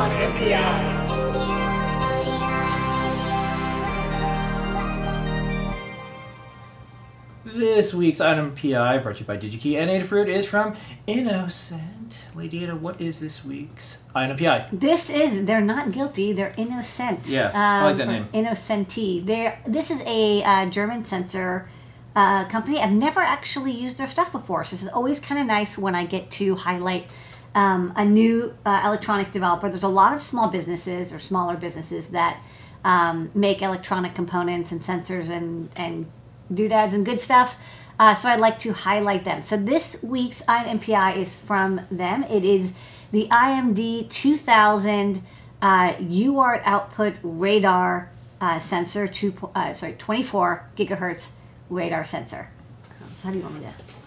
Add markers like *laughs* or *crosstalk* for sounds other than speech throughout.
on NPI. This week's Eye on NPI brought to you by DigiKey and Adafruit is from InnoSenT. Lady Ada, what is this week's Eye on NPI? This is they're not guilty. They're innocent. Um, Yeah, I like that name. Innocenti. They're this is a uh, German sensor uh, company. I've never actually used their stuff before, so this is always kind of nice when I get to highlight um, a new uh, electronic developer. There's a lot of small businesses or smaller businesses that um, make electronic components and sensors and and doodads and good stuff. Uh, so I'd like to highlight them. So this week's Eye on NPI is from them. It is the IMD 2000 uh, UART output radar uh, sensor, two, uh, sorry, 24 gigahertz radar sensor. So how do you want me to?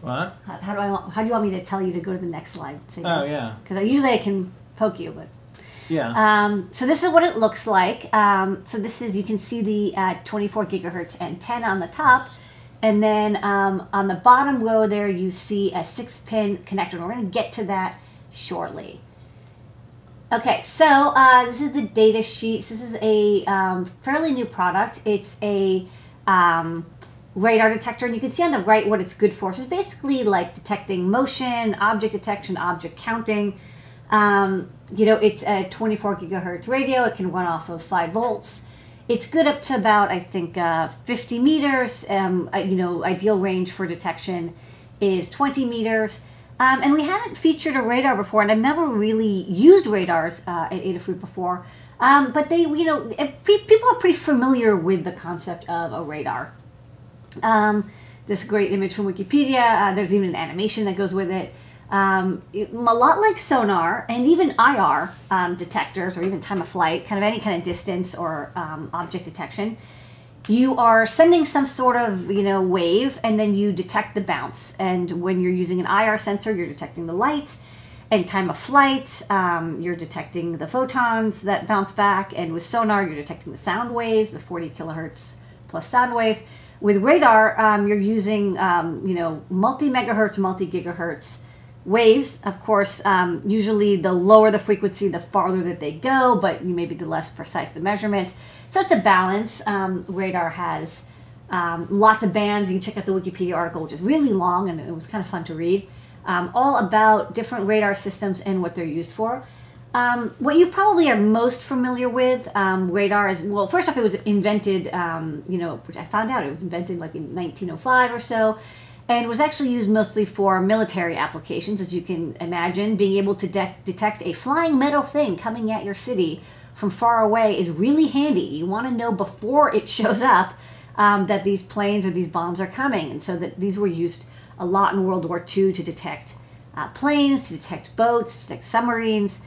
What? How, how do I? want- How do you want me to tell you to go to the next slide? So Oh, yeah. Because usually I can poke you, but Yeah. um, so this is what it looks like. Um, so this is you can see the uh, 24 gigahertz antenna on the top, and then um, on the bottom row there you see a six pin connector. And we're going to get to that shortly. Okay, so uh, this is the data sheet. This is a um, fairly new product. It's a um, radar detector, and you can see on the right what it's good for. So it's basically like detecting motion, object detection, object counting. Um, you know, it's a 24 gigahertz radio. It can run off of 5 volts. It's good up to about, I think, uh, 50 meters. Um, uh, you know, ideal range for detection is 20 meters. Um, and we haven't featured a radar before, and I've never really used radars uh, at Adafruit before. Um, but they, you know, people are pretty familiar with the concept of a radar. Um, this great image from Wikipedia. Uh, there's even an animation that goes with it. Um, a lot like sonar and even IR um, detectors, or even time of flight, kind of any kind of distance or um, object detection. You are sending some sort of you know wave, and then you detect the bounce. And when you're using an IR sensor, you're detecting the light. And time of flight, um, you're detecting the photons that bounce back. And with sonar, you're detecting the sound waves, the 40 kilohertz plus sound waves. With radar, um, you're using um, you know multi megahertz, multi gigahertz waves. Of course, um, usually the lower the frequency, the farther that they go, but you maybe the less precise the measurement. So it's a balance. Um, radar has um, lots of bands. You can check out the Wikipedia article, which is really long and it was kind of fun to read. Um, all about different radar systems and what they're used for. Um, what you probably are most familiar with um, radar is well, first off, it was invented, um, you know, which I found out it was invented like in 1905 or so, and was actually used mostly for military applications, as you can imagine. Being able to de- detect a flying metal thing coming at your city from far away is really handy. You want to know before it shows up um, that these planes or these bombs are coming, and so that these were used a lot in World War II to detect uh, planes, to detect boats, to detect submarines.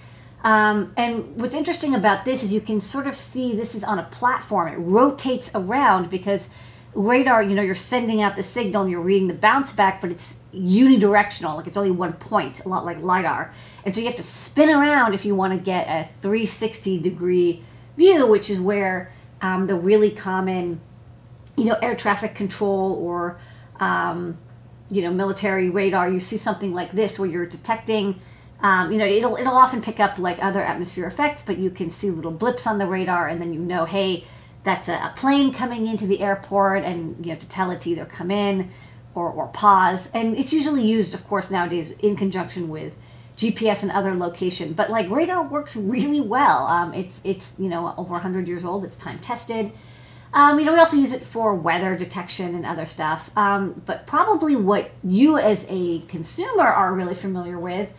Um, and what's interesting about this is you can sort of see this is on a platform. It rotates around because radar, you know, you're sending out the signal and you're reading the bounce back, but it's unidirectional, like it's only one point, a lot like LiDAR. And so you have to spin around if you want to get a 360 degree view, which is where um, the really common, you know, air traffic control or, um, you know, military radar, you see something like this where you're detecting um, you know, it'll it'll often pick up like other atmosphere effects, but you can see little blips on the radar, and then you know, hey, that's a, a plane coming into the airport, and you have to tell it to either come in or or pause. And it's usually used, of course, nowadays in conjunction with GPS and other location. But like radar works really well. Um, it's it's you know over 100 years old. It's time tested. Um, you know, we also use it for weather detection and other stuff. Um, but probably what you as a consumer are really familiar with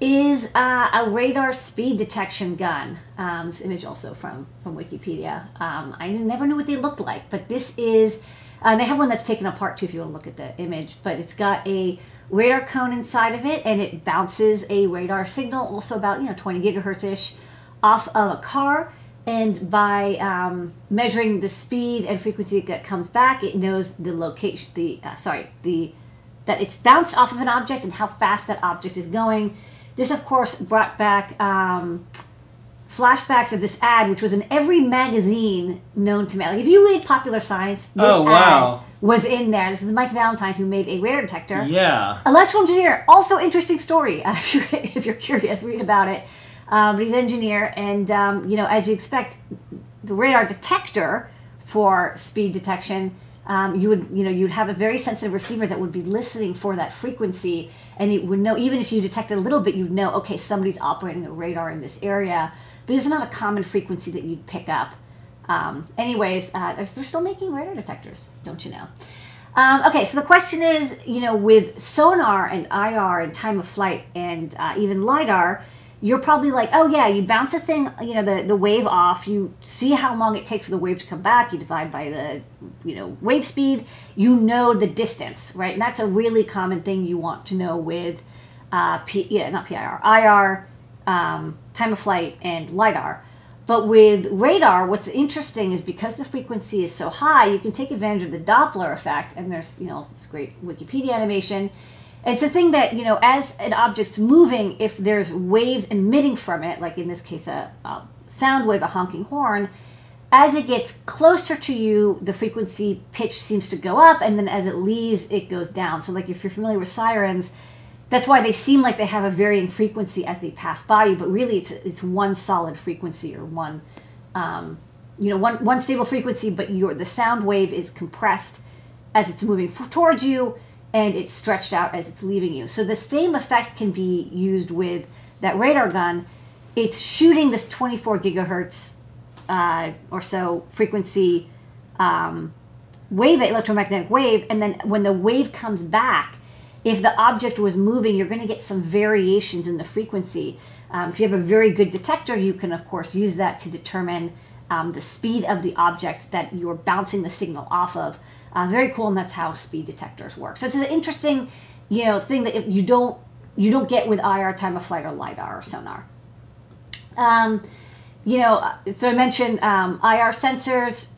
is uh, a radar speed detection gun. Um, this image also from from Wikipedia. Um, I never knew what they looked like, but this is. Uh, they have one that's taken apart too, if you want to look at the image. But it's got a radar cone inside of it, and it bounces a radar signal, also about you know 20 gigahertz ish, off of a car. And by um, measuring the speed and frequency that comes back, it knows the location. The uh, sorry, the that it's bounced off of an object and how fast that object is going. This, of course, brought back um, flashbacks of this ad, which was in every magazine known to man. Like if you read Popular Science, this Oh, wow. ad was in there. This is Mike Valentine who made a radar detector. Yeah. Electrical engineer, also interesting story. Uh, *laughs* if, you're, if you're curious, read about it. uh, but he's an engineer, and um, you know, as you expect, the radar detector for speed detection, um, you would you know you'd have a very sensitive receiver that would be listening for that frequency, and it would know even if you detected a little bit, you'd know okay somebody's operating a radar in this area, but it's not a common frequency that you'd pick up. Um, anyways, uh, they're still making radar detectors, don't you know? Um, okay, so the question is, you know, with sonar and IR and time of flight and uh, even LIDAR, you're probably like, oh yeah, you bounce a thing, you know, the, the wave off, you see how long it takes for the wave to come back, you divide by the, you know, wave speed, you know the distance, right? And that's a really common thing you want to know with, uh, P, yeah, not PIR, IR, um, time of flight, and LIDAR. But with radar, what's interesting is because the frequency is so high, you can take advantage of the Doppler effect. And there's, you know, this great Wikipedia animation. It's a thing that, you know, as an object's moving, if there's waves emitting from it, like in this case, a, a sound wave, a honking horn, as it gets closer to you, the frequency pitch seems to go up. And then as it leaves, it goes down. So, like if you're familiar with sirens, that's why they seem like they have a varying frequency as they pass by you, but really it's it's one solid frequency or one, um, you know, one one stable frequency. But your the sound wave is compressed as it's moving towards you, and it's stretched out as it's leaving you. So the same effect can be used with that radar gun. It's shooting this 24 gigahertz uh, or so frequency um, wave, electromagnetic wave, and then when the wave comes back if the object was moving, you're going to get some variations in the frequency. Um, if you have a very good detector, you can, of course, use that to determine um, the speed of the object that you're bouncing the signal off of. Uh, very cool, and that's how speed detectors work. So it's an interesting, you know, thing that you don't you don't get with IR time of flight or lidar or sonar. Um, you know, uh, so I mentioned um, IR sensors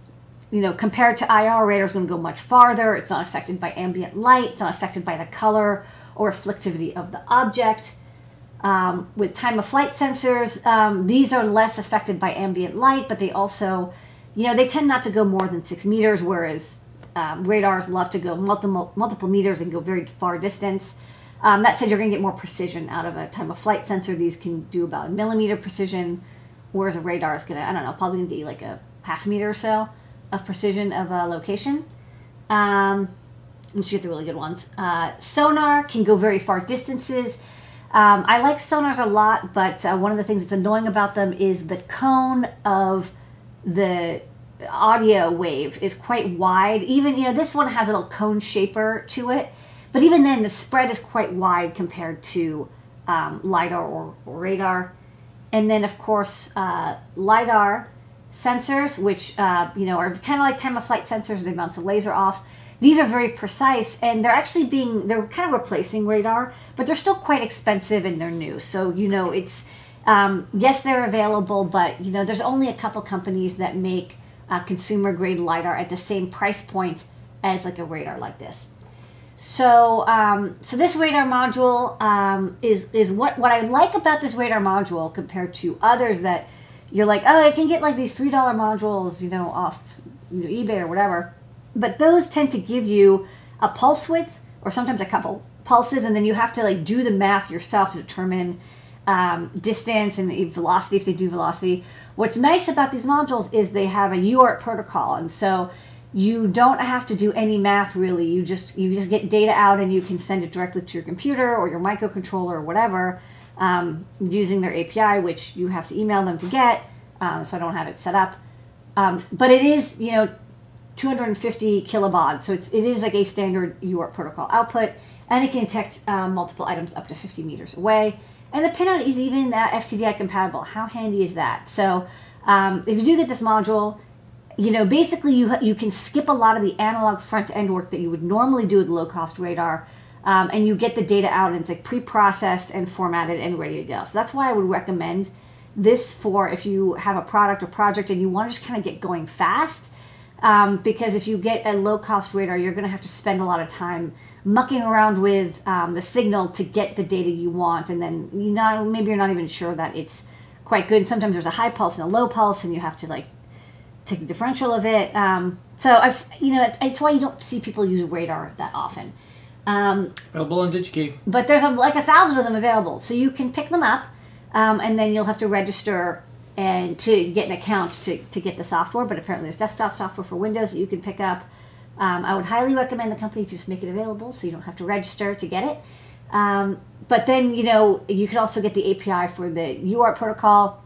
you know, compared to IR, radar is going to go much farther. It's not affected by ambient light. It's not affected by the color or reflectivity of the object. Um, with time of flight sensors, um, these are less affected by ambient light, but they also, you know, they tend not to go more than six meters, whereas um, radars love to go multiple multiple meters and go very far distance. Um, that said, you're going to get more precision out of a time of flight sensor. These can do about a millimeter precision, whereas a radar is going to, I don't know, probably going to like a half meter or so of precision of a location. Um, once you get the really good ones. Uh, sonar can go very far distances. Um, I like sonars a lot, but uh, one of the things that's annoying about them is the cone of the audio wave is quite wide. Even, you know, this one has a little cone shaper to it, but even then the spread is quite wide compared to um, LiDAR or, or, radar. And then, of course, uh, LiDAR sensors, which uh, you know are kind of like time of flight sensors. They bounce a laser off. These are very precise, and they're actually being they're kind of replacing radar, but they're still quite expensive and they're new. So you know it's um, yes they're available, but you know there's only a couple companies that make uh, consumer grade lidar at the same price point as like a radar like this. So, um, so this radar module um, is is what what I like about this radar module compared to others that you're like, oh, I can get like these three dollar modules, you know, off you know, eBay or whatever. But those tend to give you a pulse width or sometimes a couple pulses, and then you have to like do the math yourself to determine um, distance and velocity if they do velocity. What's nice about these modules is they have a UART protocol, and so you don't have to do any math really. You just you just get data out and you can send it directly to your computer or your microcontroller or whatever um, using their API, which you have to email them to get. Um, so I don't have it set up. Um, but it is, you know, 250 kilobaud. So it's, it is like a standard UART protocol output, and it can detect um, multiple items up to 50 meters away. And the pinout is even FTDI compatible. How handy is that? So um, if you do get this module, you know, basically you, you can skip a lot of the analog front end work that you would normally do with low cost radar um, and you get the data out and it's like pre-processed and formatted and ready to go. So that's why I would recommend this for if you have a product or project and you want to just kind of get going fast. Um, because if you get a low cost radar, you're going to have to spend a lot of time mucking around with um, the signal to get the data you want, and then you not maybe you're not even sure that it's quite good. Sometimes there's a high pulse and a low pulse, and you have to like take the differential of it. Um, so I've you know it's, it's why you don't see people use radar that often. Um, available on DigiKey. But there's a, like a thousand of them available, so you can pick them up. um, and then you'll have to register and to get an account to, to get the software. But apparently, there's desktop software for Windows that you can pick up. Um, I would highly recommend the company just make it available so you don't have to register to get it. Um, but then, you know, you can also get the API for the UART protocol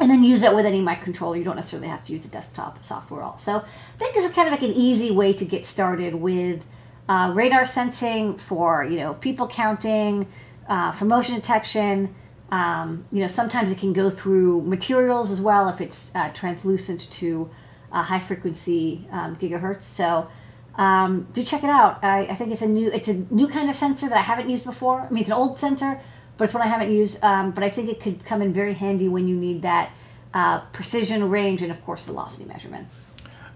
and then use it with any microcontroller. You don't necessarily have to use the desktop software also. I think this is kind of like an easy way to get started with uh, radar sensing for, you know, people counting, uh, for motion detection. Um, you know, sometimes it can go through materials as well if it's uh, translucent to uh, high frequency um, gigahertz. So um, do check it out. I, I, think it's a new it's a new kind of sensor that I haven't used before. I mean, it's an old sensor, but it's one I haven't used. Um, but I think it could come in very handy when you need that uh, precision, range, and of course velocity measurement.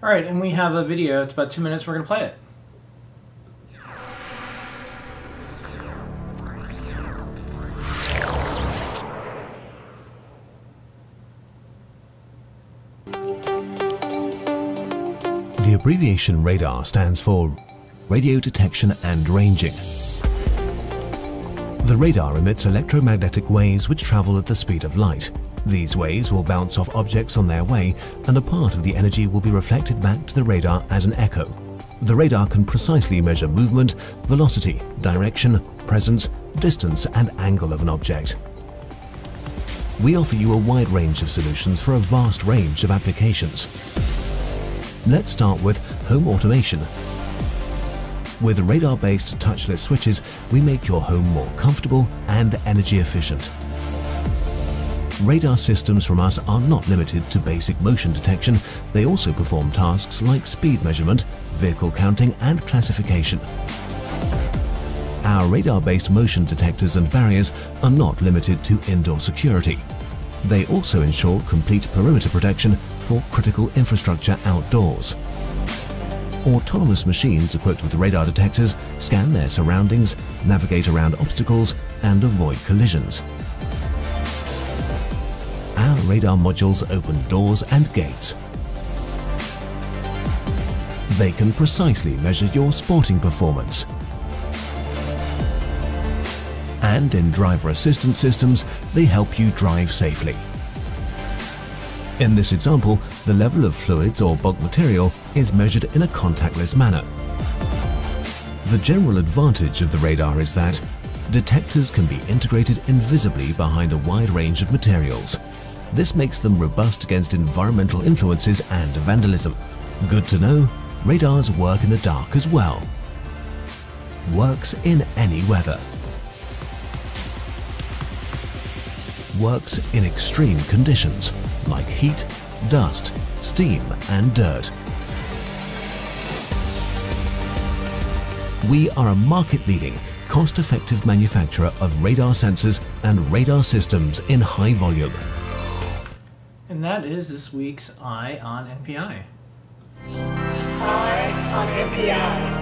All right, and we have a video. It's about two minutes. We're going to play it. Abbreviation radar stands for Radio Detection and Ranging. The radar emits electromagnetic waves which travel at the speed of light. These waves will bounce off objects on their way and a part of the energy will be reflected back to the radar as an echo. The radar can precisely measure movement, velocity, direction, presence, distance and angle of an object. We offer you a wide range of solutions for a vast range of applications. Let's start with home automation. With radar-based touchless switches, we make your home more comfortable and energy efficient. Radar systems from us are not limited to basic motion detection, they also perform tasks like speed measurement, vehicle counting and classification. Our radar-based motion detectors and barriers are not limited to indoor security. They also ensure complete perimeter protection for critical infrastructure outdoors. Autonomous machines equipped with radar detectors scan their surroundings, navigate around obstacles and avoid collisions. Our radar modules open doors and gates. They can precisely measure your sporting performance. And in driver assistance systems, they help you drive safely. In this example, the level of fluids or bulk material is measured in a contactless manner. The general advantage of the radar is that detectors can be integrated invisibly behind a wide range of materials. This makes them robust against environmental influences and vandalism. Good to know, radars work in the dark as well. Works in any weather. Works in extreme conditions like heat, dust, steam and dirt. We are a market-leading, cost-effective manufacturer of radar sensors and radar systems in high volume. And that is this week's Eye on NPI. Eye on NPI.